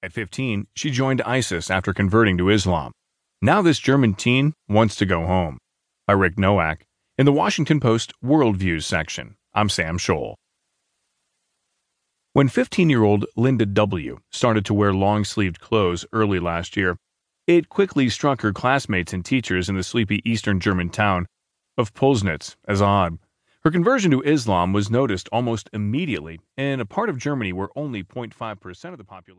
At 15, she joined ISIS after converting to Islam. Now this German teen wants to go home. By Rick Noack. In the Washington Post Worldviews section, I'm Sam Scholl. When 15 year old Linda W. started to wear long sleeved clothes early last year, it quickly struck her classmates and teachers in the sleepy eastern German town of Pulsnitz as odd. Her conversion to Islam was noticed almost immediately in a part of Germany where only 0.5% of the population